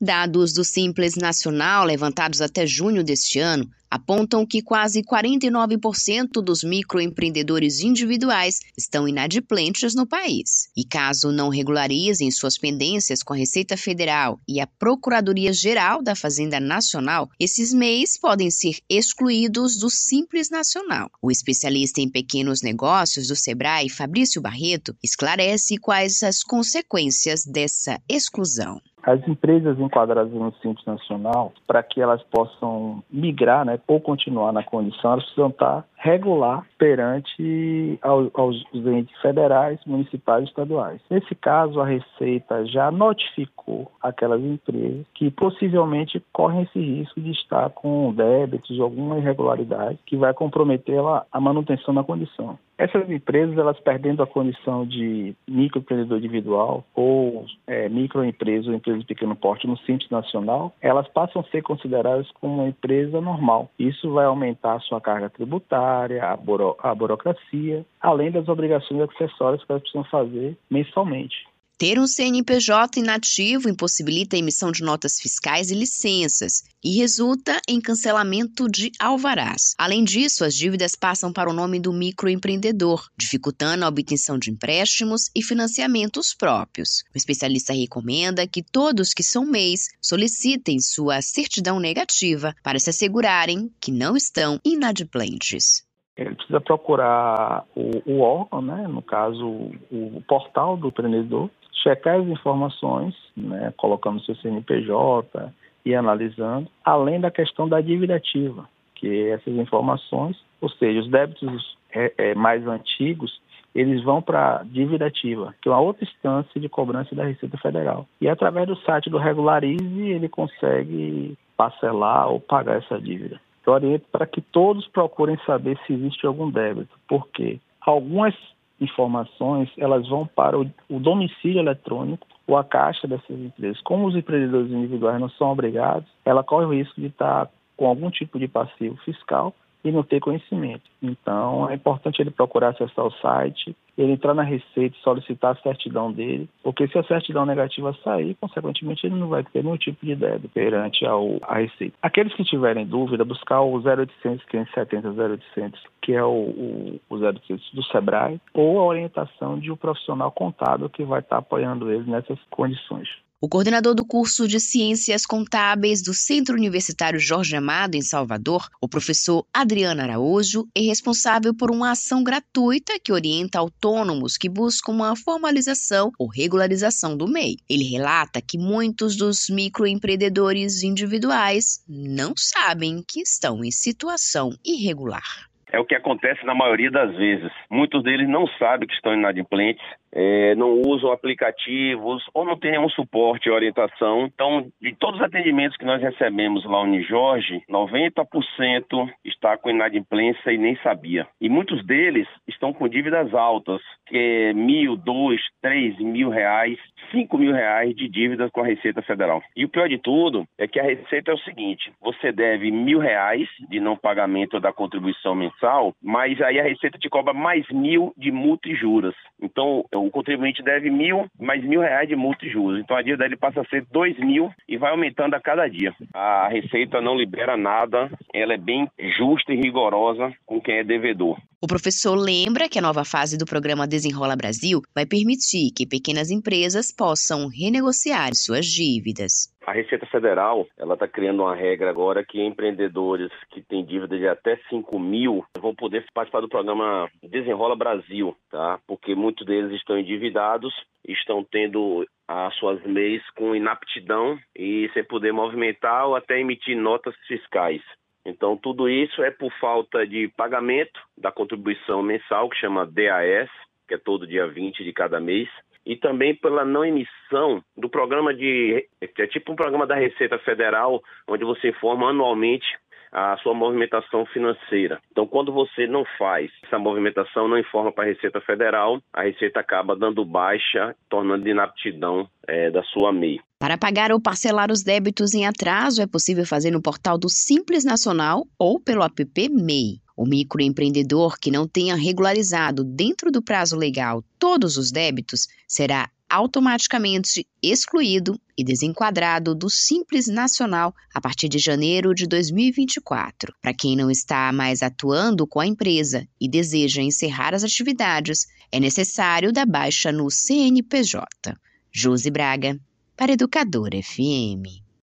Dados do Simples Nacional, levantados até junho deste ano, apontam que quase 49% dos microempreendedores individuais estão inadimplentes no país. E caso não regularizem suas pendências com a Receita Federal e a Procuradoria-Geral da Fazenda Nacional, esses MEIs podem ser excluídos do Simples Nacional. O especialista em pequenos negócios do Sebrae, Fabrício Barreto, esclarece quais as consequências dessa exclusão. As empresas enquadradas no Simples Nacional, para que elas possam migrar né, ou continuar na condição, elas precisam estar regular perante aos, aos entes federais, municipais e estaduais. Nesse caso, a Receita já notificou aquelas empresas que possivelmente correm esse risco de estar com débitos ou alguma irregularidade que vai comprometer a manutenção da condição. Essas empresas, elas perdendo a condição de microempreendedor individual ou é, microempresa ou empresa de pequeno porte no Simples Nacional, elas passam a ser consideradas como uma empresa normal. Isso vai aumentar a sua carga tributária, a, buro, a burocracia, além das obrigações acessórias que elas precisam fazer mensalmente. Ter um CNPJ inativo impossibilita a emissão de notas fiscais e licenças e resulta em cancelamento de alvarás. Além disso, as dívidas passam para o nome do microempreendedor, dificultando a obtenção de empréstimos e financiamentos próprios. O especialista recomenda que todos que são MEIs solicitem sua certidão negativa para se assegurarem que não estão inadimplentes ele precisa procurar o, o, órgão, né, no caso o, o portal do empreendedor, checar as informações, né, colocando seu CNPJ e analisando, além da questão da dívida ativa, que essas informações, ou seja, os débitos é, é, mais antigos, eles vão para a dívida ativa, que é uma outra instância de cobrança da Receita Federal. E através do site do Regularize, ele consegue parcelar ou pagar essa dívida. Eu oriento para que todos procurem saber se existe algum débito, porque algumas informações elas vão para o, o domicílio eletrônico ou a caixa dessas empresas. Como os empreendedores individuais não são obrigados, ela corre o risco de estar com algum tipo de passivo fiscal e não ter conhecimento. Então, é importante ele procurar acessar o site, ele entrar na Receita e solicitar a certidão dele, porque se a certidão negativa sair, consequentemente ele não vai ter nenhum tipo de débito perante ao, a Receita. Aqueles que tiverem dúvida, buscar o 0800 570 0800, que é o, o, o 0800 do SEBRAE, ou a orientação de um profissional contábil que vai estar apoiando ele nessas condições. O coordenador do curso de Ciências Contábeis do Centro Universitário Jorge Amado, em Salvador, o professor Adriano Araújo, é responsável por uma ação gratuita que orienta autônomos que buscam uma formalização ou regularização do MEI. Ele relata que muitos dos microempreendedores individuais não sabem que estão em situação irregular. É o que acontece na maioria das vezes. Muitos deles não sabem que estão inadimplentes, é, não usam aplicativos ou não têm nenhum suporte e orientação. Então, de todos os atendimentos que nós recebemos lá no Jorge, 90% está com inadimplência e nem sabia. E muitos deles estão com dívidas altas, que é mil, dois, três mil reais, cinco mil reais de dívidas com a Receita Federal. E o pior de tudo é que a Receita é o seguinte: você deve mil reais de não pagamento da contribuição mensal, mas aí a Receita te cobra mais mil de multa e juros. Então, o contribuinte deve mil, mais mil reais de multa e juros. Então, a dívida dele passa a ser dois mil e vai aumentando a cada dia. A Receita não libera nada, ela é bem justa e rigorosa com quem é devedor. O professor lembra que a nova fase do programa Desenrola Brasil vai permitir que pequenas empresas possam renegociar suas dívidas. A Receita Federal ela está criando uma regra agora que empreendedores que têm dívida de até 5 mil vão poder participar do programa Desenrola Brasil, tá? Porque muitos deles estão endividados, estão tendo as suas leis com inaptidão e sem poder movimentar ou até emitir notas fiscais. Então, tudo isso é por falta de pagamento da contribuição mensal, que chama DAS, que é todo dia 20 de cada mês, e também pela não emissão do programa de. é tipo um programa da Receita Federal, onde você informa anualmente a sua movimentação financeira. Então, quando você não faz essa movimentação, não informa para a Receita Federal, a Receita acaba dando baixa, tornando inaptidão é, da sua MEI. Para pagar ou parcelar os débitos em atraso, é possível fazer no portal do Simples Nacional ou pelo app MEI. O microempreendedor que não tenha regularizado dentro do prazo legal todos os débitos será automaticamente excluído e desenquadrado do Simples Nacional a partir de janeiro de 2024. Para quem não está mais atuando com a empresa e deseja encerrar as atividades, é necessário dar baixa no CNPJ. Josi Braga, para Educador FM.